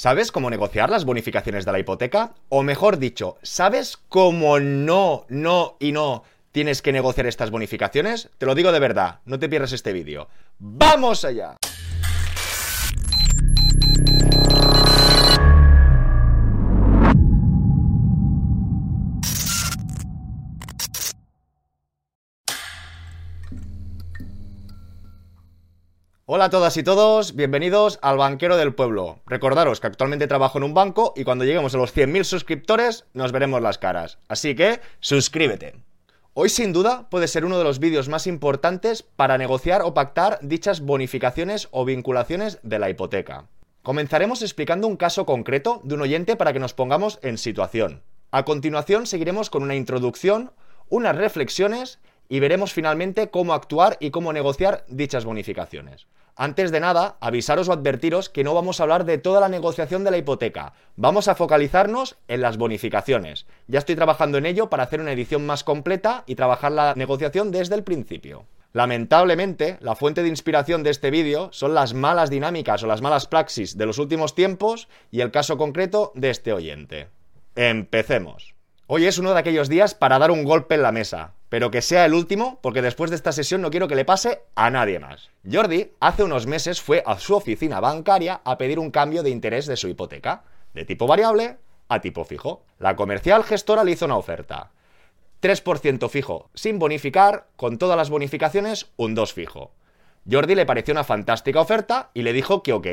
¿Sabes cómo negociar las bonificaciones de la hipoteca? O mejor dicho, ¿sabes cómo no, no y no tienes que negociar estas bonificaciones? Te lo digo de verdad, no te pierdas este vídeo. ¡Vamos allá! Hola a todas y todos, bienvenidos al Banquero del Pueblo. Recordaros que actualmente trabajo en un banco y cuando lleguemos a los 100.000 suscriptores nos veremos las caras. Así que, suscríbete. Hoy sin duda puede ser uno de los vídeos más importantes para negociar o pactar dichas bonificaciones o vinculaciones de la hipoteca. Comenzaremos explicando un caso concreto de un oyente para que nos pongamos en situación. A continuación seguiremos con una introducción, unas reflexiones y veremos finalmente cómo actuar y cómo negociar dichas bonificaciones. Antes de nada, avisaros o advertiros que no vamos a hablar de toda la negociación de la hipoteca, vamos a focalizarnos en las bonificaciones. Ya estoy trabajando en ello para hacer una edición más completa y trabajar la negociación desde el principio. Lamentablemente, la fuente de inspiración de este vídeo son las malas dinámicas o las malas praxis de los últimos tiempos y el caso concreto de este oyente. Empecemos. Hoy es uno de aquellos días para dar un golpe en la mesa, pero que sea el último, porque después de esta sesión no quiero que le pase a nadie más. Jordi hace unos meses fue a su oficina bancaria a pedir un cambio de interés de su hipoteca, de tipo variable a tipo fijo. La comercial gestora le hizo una oferta. 3% fijo sin bonificar, con todas las bonificaciones un 2 fijo. Jordi le pareció una fantástica oferta y le dijo que ok.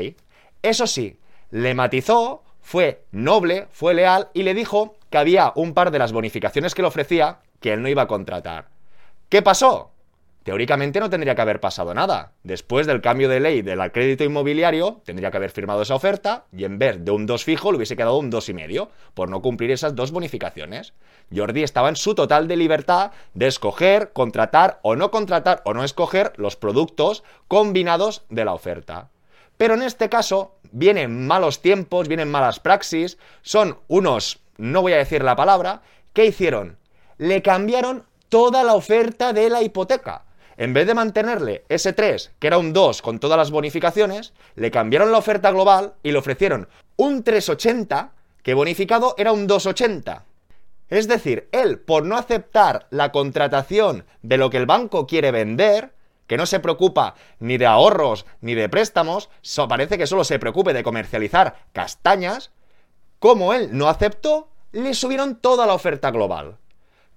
Eso sí, le matizó, fue noble, fue leal y le dijo que había un par de las bonificaciones que le ofrecía que él no iba a contratar. ¿Qué pasó? Teóricamente no tendría que haber pasado nada. Después del cambio de ley del crédito inmobiliario, tendría que haber firmado esa oferta y en vez de un 2 fijo le hubiese quedado un 2,5 por no cumplir esas dos bonificaciones. Jordi estaba en su total de libertad de escoger, contratar o no contratar o no escoger los productos combinados de la oferta. Pero en este caso vienen malos tiempos, vienen malas praxis, son unos no voy a decir la palabra, ¿qué hicieron? Le cambiaron toda la oferta de la hipoteca. En vez de mantenerle ese 3, que era un 2 con todas las bonificaciones, le cambiaron la oferta global y le ofrecieron un 380 que bonificado era un 280. Es decir, él, por no aceptar la contratación de lo que el banco quiere vender, que no se preocupa ni de ahorros ni de préstamos, parece que solo se preocupe de comercializar castañas, como él no aceptó, le subieron toda la oferta global.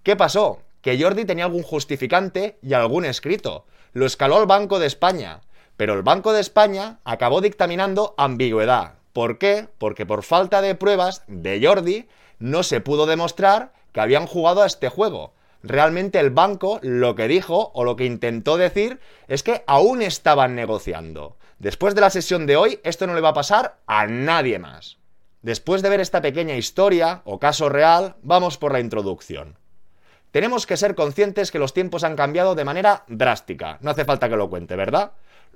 ¿Qué pasó? Que Jordi tenía algún justificante y algún escrito. Lo escaló al Banco de España. Pero el Banco de España acabó dictaminando ambigüedad. ¿Por qué? Porque por falta de pruebas de Jordi no se pudo demostrar que habían jugado a este juego. Realmente el banco lo que dijo o lo que intentó decir es que aún estaban negociando. Después de la sesión de hoy, esto no le va a pasar a nadie más. Después de ver esta pequeña historia o caso real, vamos por la introducción. Tenemos que ser conscientes que los tiempos han cambiado de manera drástica. No hace falta que lo cuente, ¿verdad?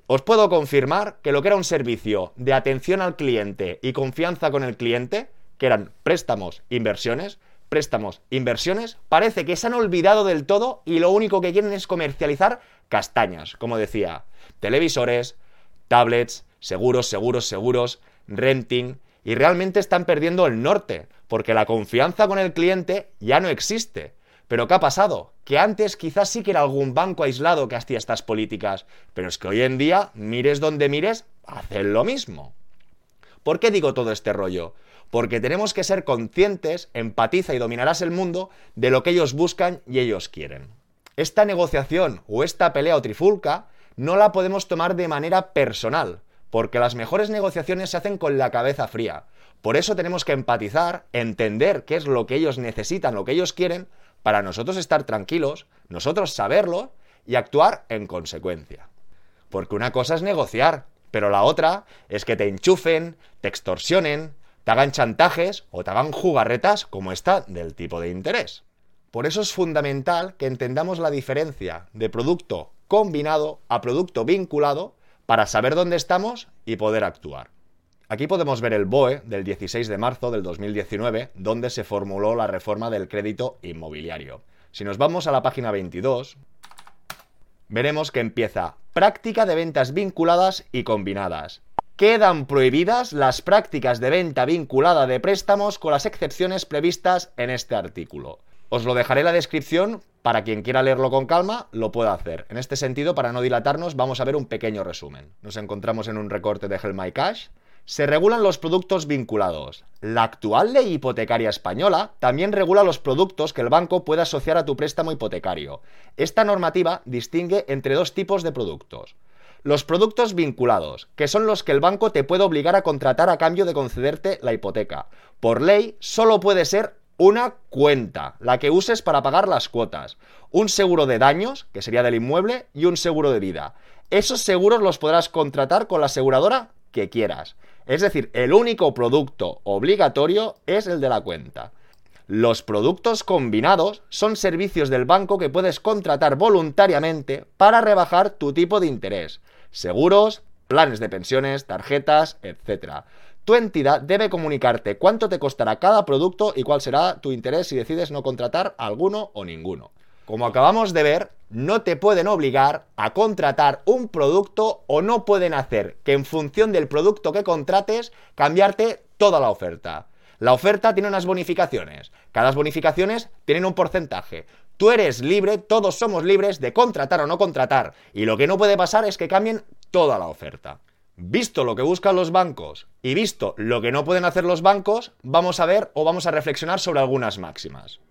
Os puedo confirmar que lo que era un servicio de atención al cliente y confianza con el cliente, que eran préstamos, inversiones, préstamos, inversiones, parece que se han olvidado del todo y lo único que quieren es comercializar castañas, como decía, televisores, tablets, seguros, seguros, seguros, renting, y realmente están perdiendo el norte, porque la confianza con el cliente ya no existe. Pero ¿qué ha pasado? Que antes quizás sí que era algún banco aislado que hacía estas políticas, pero es que hoy en día, mires donde mires, hacen lo mismo. ¿Por qué digo todo este rollo? Porque tenemos que ser conscientes, empatiza y dominarás el mundo de lo que ellos buscan y ellos quieren. Esta negociación o esta pelea o trifulca no la podemos tomar de manera personal, porque las mejores negociaciones se hacen con la cabeza fría. Por eso tenemos que empatizar, entender qué es lo que ellos necesitan, lo que ellos quieren, para nosotros estar tranquilos, nosotros saberlo y actuar en consecuencia. Porque una cosa es negociar, pero la otra es que te enchufen, te extorsionen, te hagan chantajes o te hagan jugarretas como esta del tipo de interés. Por eso es fundamental que entendamos la diferencia de producto combinado a producto vinculado para saber dónde estamos y poder actuar. Aquí podemos ver el BOE del 16 de marzo del 2019, donde se formuló la reforma del crédito inmobiliario. Si nos vamos a la página 22, veremos que empieza práctica de ventas vinculadas y combinadas. quedan prohibidas las prácticas de venta vinculada de préstamos con las excepciones previstas en este artículo. Os lo dejaré en la descripción para quien quiera leerlo con calma, lo pueda hacer. En este sentido, para no dilatarnos, vamos a ver un pequeño resumen. Nos encontramos en un recorte de Help My Cash. Se regulan los productos vinculados. La actual ley hipotecaria española también regula los productos que el banco puede asociar a tu préstamo hipotecario. Esta normativa distingue entre dos tipos de productos. Los productos vinculados, que son los que el banco te puede obligar a contratar a cambio de concederte la hipoteca. Por ley, solo puede ser una cuenta, la que uses para pagar las cuotas, un seguro de daños, que sería del inmueble, y un seguro de vida. Esos seguros los podrás contratar con la aseguradora que quieras. Es decir, el único producto obligatorio es el de la cuenta. Los productos combinados son servicios del banco que puedes contratar voluntariamente para rebajar tu tipo de interés. Seguros, planes de pensiones, tarjetas, etc tu entidad debe comunicarte cuánto te costará cada producto y cuál será tu interés si decides no contratar alguno o ninguno. Como acabamos de ver, no te pueden obligar a contratar un producto o no pueden hacer que en función del producto que contrates cambiarte toda la oferta. La oferta tiene unas bonificaciones. Cada bonificaciones tienen un porcentaje. Tú eres libre, todos somos libres de contratar o no contratar. Y lo que no puede pasar es que cambien toda la oferta. Visto lo que buscan los bancos y visto lo que no pueden hacer los bancos, vamos a ver o vamos a reflexionar sobre algunas máximas.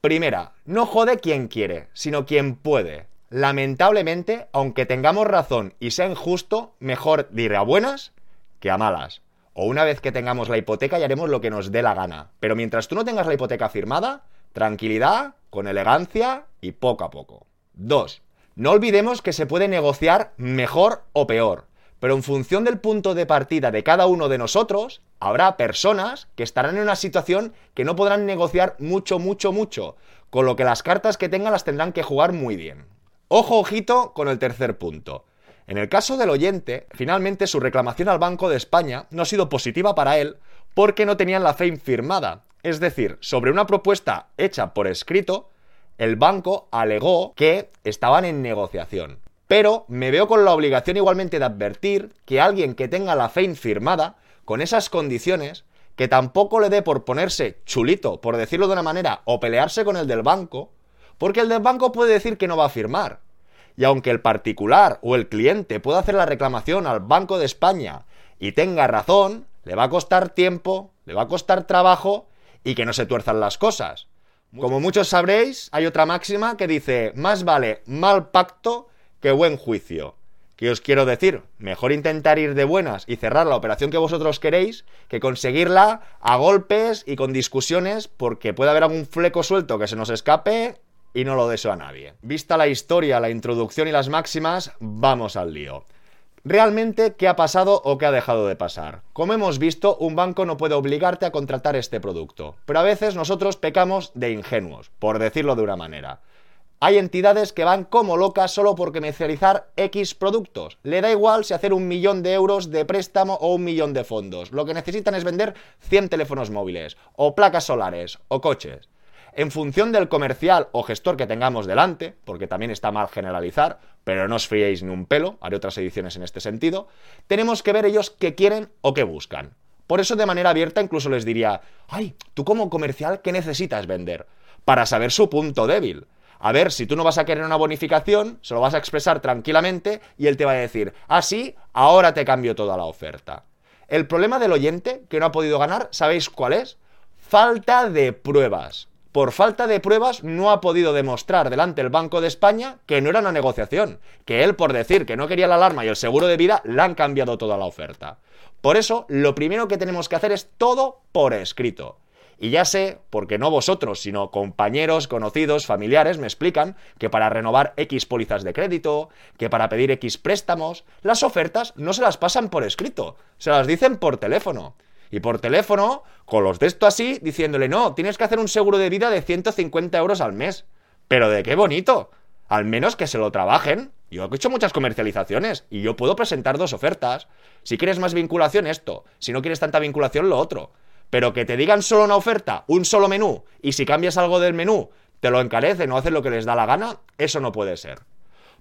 Primera, no jode quien quiere, sino quien puede. Lamentablemente, aunque tengamos razón y sea injusto, mejor diré a buenas que a malas. O una vez que tengamos la hipoteca ya haremos lo que nos dé la gana. Pero mientras tú no tengas la hipoteca firmada, tranquilidad, con elegancia y poco a poco. Dos, no olvidemos que se puede negociar mejor o peor pero en función del punto de partida de cada uno de nosotros, habrá personas que estarán en una situación que no podrán negociar mucho, mucho, mucho, con lo que las cartas que tengan las tendrán que jugar muy bien. Ojo, ojito con el tercer punto. En el caso del oyente, finalmente su reclamación al Banco de España no ha sido positiva para él porque no tenían la fe firmada. Es decir, sobre una propuesta hecha por escrito, el banco alegó que estaban en negociación. Pero me veo con la obligación igualmente de advertir que alguien que tenga la FEIN firmada, con esas condiciones, que tampoco le dé por ponerse chulito, por decirlo de una manera, o pelearse con el del banco, porque el del banco puede decir que no va a firmar. Y aunque el particular o el cliente pueda hacer la reclamación al Banco de España y tenga razón, le va a costar tiempo, le va a costar trabajo y que no se tuerzan las cosas. Como muchos sabréis, hay otra máxima que dice, más vale mal pacto qué buen juicio. ¿Qué os quiero decir? Mejor intentar ir de buenas y cerrar la operación que vosotros queréis que conseguirla a golpes y con discusiones porque puede haber algún fleco suelto que se nos escape y no lo deseo a nadie. Vista la historia, la introducción y las máximas, vamos al lío. Realmente, ¿qué ha pasado o qué ha dejado de pasar? Como hemos visto, un banco no puede obligarte a contratar este producto, pero a veces nosotros pecamos de ingenuos, por decirlo de una manera. Hay entidades que van como locas solo por comercializar X productos. Le da igual si hacer un millón de euros de préstamo o un millón de fondos. Lo que necesitan es vender 100 teléfonos móviles, o placas solares, o coches. En función del comercial o gestor que tengamos delante, porque también está mal generalizar, pero no os fiéis ni un pelo, haré otras ediciones en este sentido, tenemos que ver ellos qué quieren o qué buscan. Por eso de manera abierta incluso les diría, ay, tú como comercial, ¿qué necesitas vender? Para saber su punto débil. A ver, si tú no vas a querer una bonificación, se lo vas a expresar tranquilamente y él te va a decir, ah, ahora te cambio toda la oferta. El problema del oyente que no ha podido ganar, ¿sabéis cuál es? Falta de pruebas. Por falta de pruebas no ha podido demostrar delante del Banco de España que no era una negociación, que él por decir que no quería la alarma y el seguro de vida le han cambiado toda la oferta. Por eso, lo primero que tenemos que hacer es todo por escrito. Y ya sé, porque no vosotros, sino compañeros, conocidos, familiares me explican que para renovar X pólizas de crédito, que para pedir X préstamos, las ofertas no se las pasan por escrito, se las dicen por teléfono. Y por teléfono, con los de esto así, diciéndole, no, tienes que hacer un seguro de vida de 150 euros al mes. Pero de qué bonito. Al menos que se lo trabajen. Yo he hecho muchas comercializaciones y yo puedo presentar dos ofertas. Si quieres más vinculación, esto. Si no quieres tanta vinculación, lo otro. Pero que te digan solo una oferta, un solo menú, y si cambias algo del menú, te lo encarecen o hacen lo que les da la gana, eso no puede ser.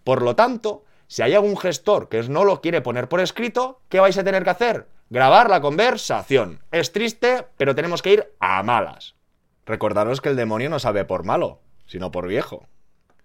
Por lo tanto, Si hay algún gestor que no lo quiere poner por escrito, ¿qué vais a tener que hacer? Grabar la conversación. Es triste, pero tenemos que ir a malas. Recordaros que el demonio no sabe por malo, sino por viejo.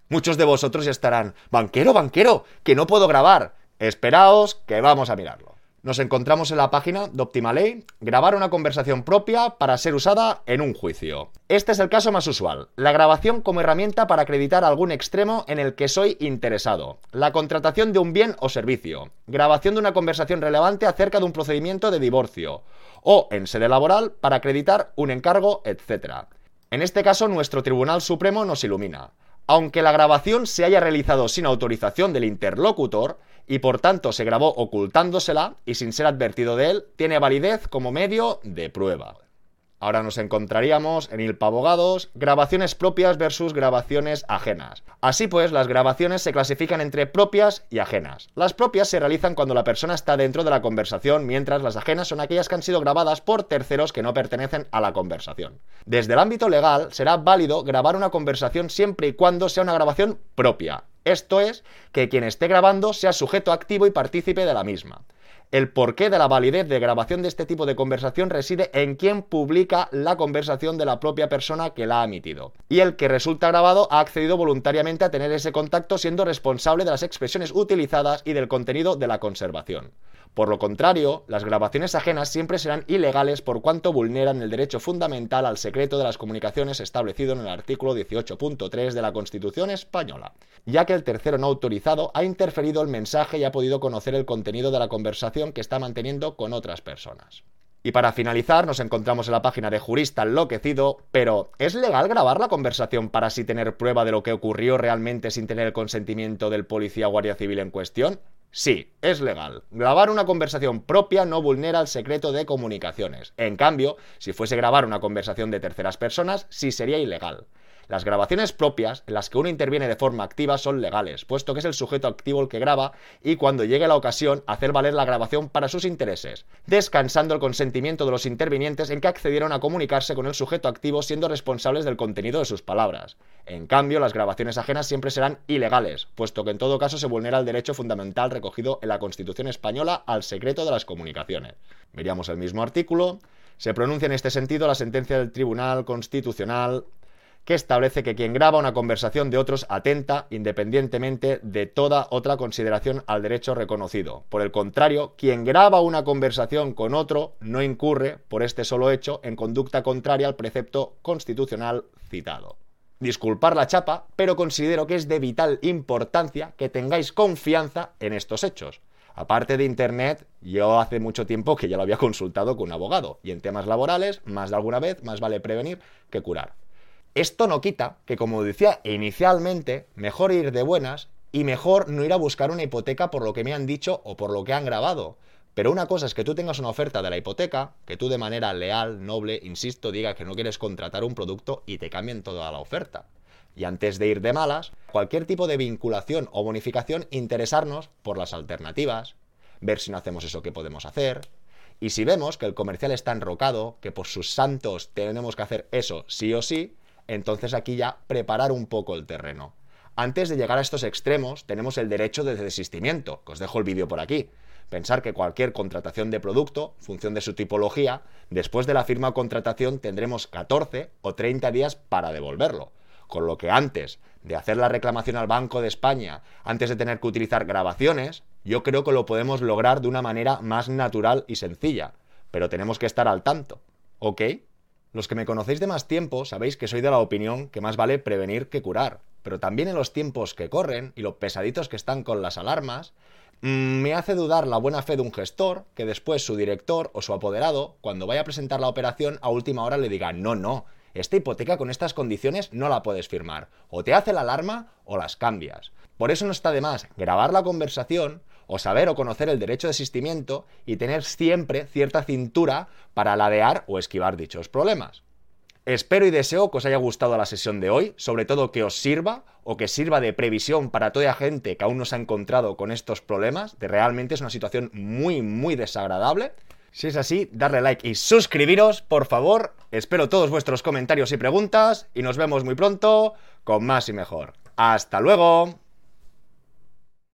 Muchos de vosotros estarán, banquero, banquero, que no puedo grabar. Esperaos que vamos a mirarlo nos encontramos en la página de Optimalay, grabar una conversación propia para ser usada en un juicio. Este es el caso más usual, la grabación como herramienta para acreditar algún extremo en el que soy interesado, la contratación de un bien o servicio, grabación de una conversación relevante acerca de un procedimiento de divorcio, o en sede laboral para acreditar un encargo, etc. En este caso, nuestro Tribunal Supremo nos ilumina. Aunque la grabación se haya realizado sin autorización del interlocutor, y por tanto se grabó ocultándosela y sin ser advertido de él, tiene validez como medio de prueba. Ahora nos encontraríamos en ILPA Abogados, grabaciones propias versus grabaciones ajenas. Así pues, las grabaciones se clasifican entre propias y ajenas. Las propias se realizan cuando la persona está dentro de la conversación, mientras las ajenas son aquellas que han sido grabadas por terceros que no pertenecen a la conversación. Desde el ámbito legal, será válido grabar una conversación siempre y cuando sea una grabación propia, esto es, que quien esté grabando sea sujeto activo y partícipe de la misma. El porqué de la validez de grabación de este tipo de conversación reside en quien publica la conversación de la propia persona que la ha emitido. Y el que resulta grabado ha accedido voluntariamente a tener ese contacto siendo responsable de las expresiones utilizadas y del contenido de la conservación. Por lo contrario, las grabaciones ajenas siempre serán ilegales por cuanto vulneran el derecho fundamental al secreto de las comunicaciones establecido en el artículo 18.3 de la Constitución española, ya que el tercero no autorizado ha interferido el mensaje y ha podido conocer el contenido de la conversación que está manteniendo con otras personas. Y para finalizar, nos encontramos en la página de Jurista Enloquecido, pero ¿es legal grabar la conversación para así tener prueba de lo que ocurrió realmente sin tener el consentimiento del policía o guardia civil en cuestión? Sí, es legal. Grabar una conversación propia no vulnera el secreto de comunicaciones. En cambio, si fuese grabar una conversación de terceras personas, sí sería ilegal. Las grabaciones propias, en las que uno interviene de forma activa, son legales, puesto que es el sujeto activo el que graba y cuando llegue la ocasión, hacer valer la grabación para sus intereses, descansando el consentimiento de los intervinientes en que accedieron a comunicarse con el sujeto activo siendo responsables del contenido de sus palabras. En cambio, las grabaciones ajenas siempre serán ilegales, puesto que en todo caso se vulnera el derecho fundamental recogido en la Constitución española al secreto de las comunicaciones. Veríamos el mismo artículo. Se pronuncia en este sentido la sentencia del Tribunal Constitucional que establece que quien graba una conversación de otros atenta independientemente de toda otra consideración al derecho reconocido. Por el contrario, quien graba una conversación con otro no incurre, por este solo hecho, en conducta contraria al precepto constitucional citado. Disculpar la chapa, pero considero que es de vital importancia que tengáis confianza en estos hechos. Aparte de Internet, yo hace mucho tiempo que ya lo había consultado con un abogado, y en temas laborales, más de alguna vez, más vale prevenir que curar. Esto no quita que, como decía inicialmente, mejor ir de buenas y mejor no ir a buscar una hipoteca por lo que me han dicho o por lo que han grabado. Pero una cosa es que tú tengas una oferta de la hipoteca, que tú de manera leal, noble, insisto, diga que no quieres contratar un producto y te cambien toda la oferta. Y antes de ir de malas, cualquier tipo de vinculación o bonificación, interesarnos por las alternativas, ver si no hacemos eso que podemos hacer. Y si vemos que el comercial está enrocado, que por sus santos tenemos que hacer eso sí o sí, entonces aquí ya preparar un poco el terreno. Antes de llegar a estos extremos, tenemos el derecho de desistimiento, que os dejo el vídeo por aquí. Pensar que cualquier contratación de producto, función de su tipología, después de la firma o contratación tendremos 14 o 30 días para devolverlo. Con lo que antes de hacer la reclamación al Banco de España, antes de tener que utilizar grabaciones, yo creo que lo podemos lograr de una manera más natural y sencilla. Pero tenemos que estar al tanto. ¿Ok? Los que me conocéis de más tiempo sabéis que soy de la opinión que más vale prevenir que curar. Pero también en los tiempos que corren y los pesaditos que están con las alarmas, mm, me hace dudar la buena fe de un gestor que después su director o su apoderado, cuando vaya a presentar la operación, a última hora le diga, no, no, esta hipoteca con estas condiciones no la puedes firmar. O te hace la alarma o las cambias. Por eso no está de más grabar la conversación o saber o conocer el derecho de asistimiento y tener siempre cierta cintura para ladear o esquivar dichos problemas. Espero y deseo que os haya gustado la sesión de hoy, sobre todo que os sirva o que sirva de previsión para toda la gente que aún no se ha encontrado con estos problemas, de realmente es una situación muy muy desagradable. Si es así, darle like y suscribiros, por favor. Espero todos vuestros comentarios y preguntas y nos vemos muy pronto con más y mejor. ¡Hasta luego!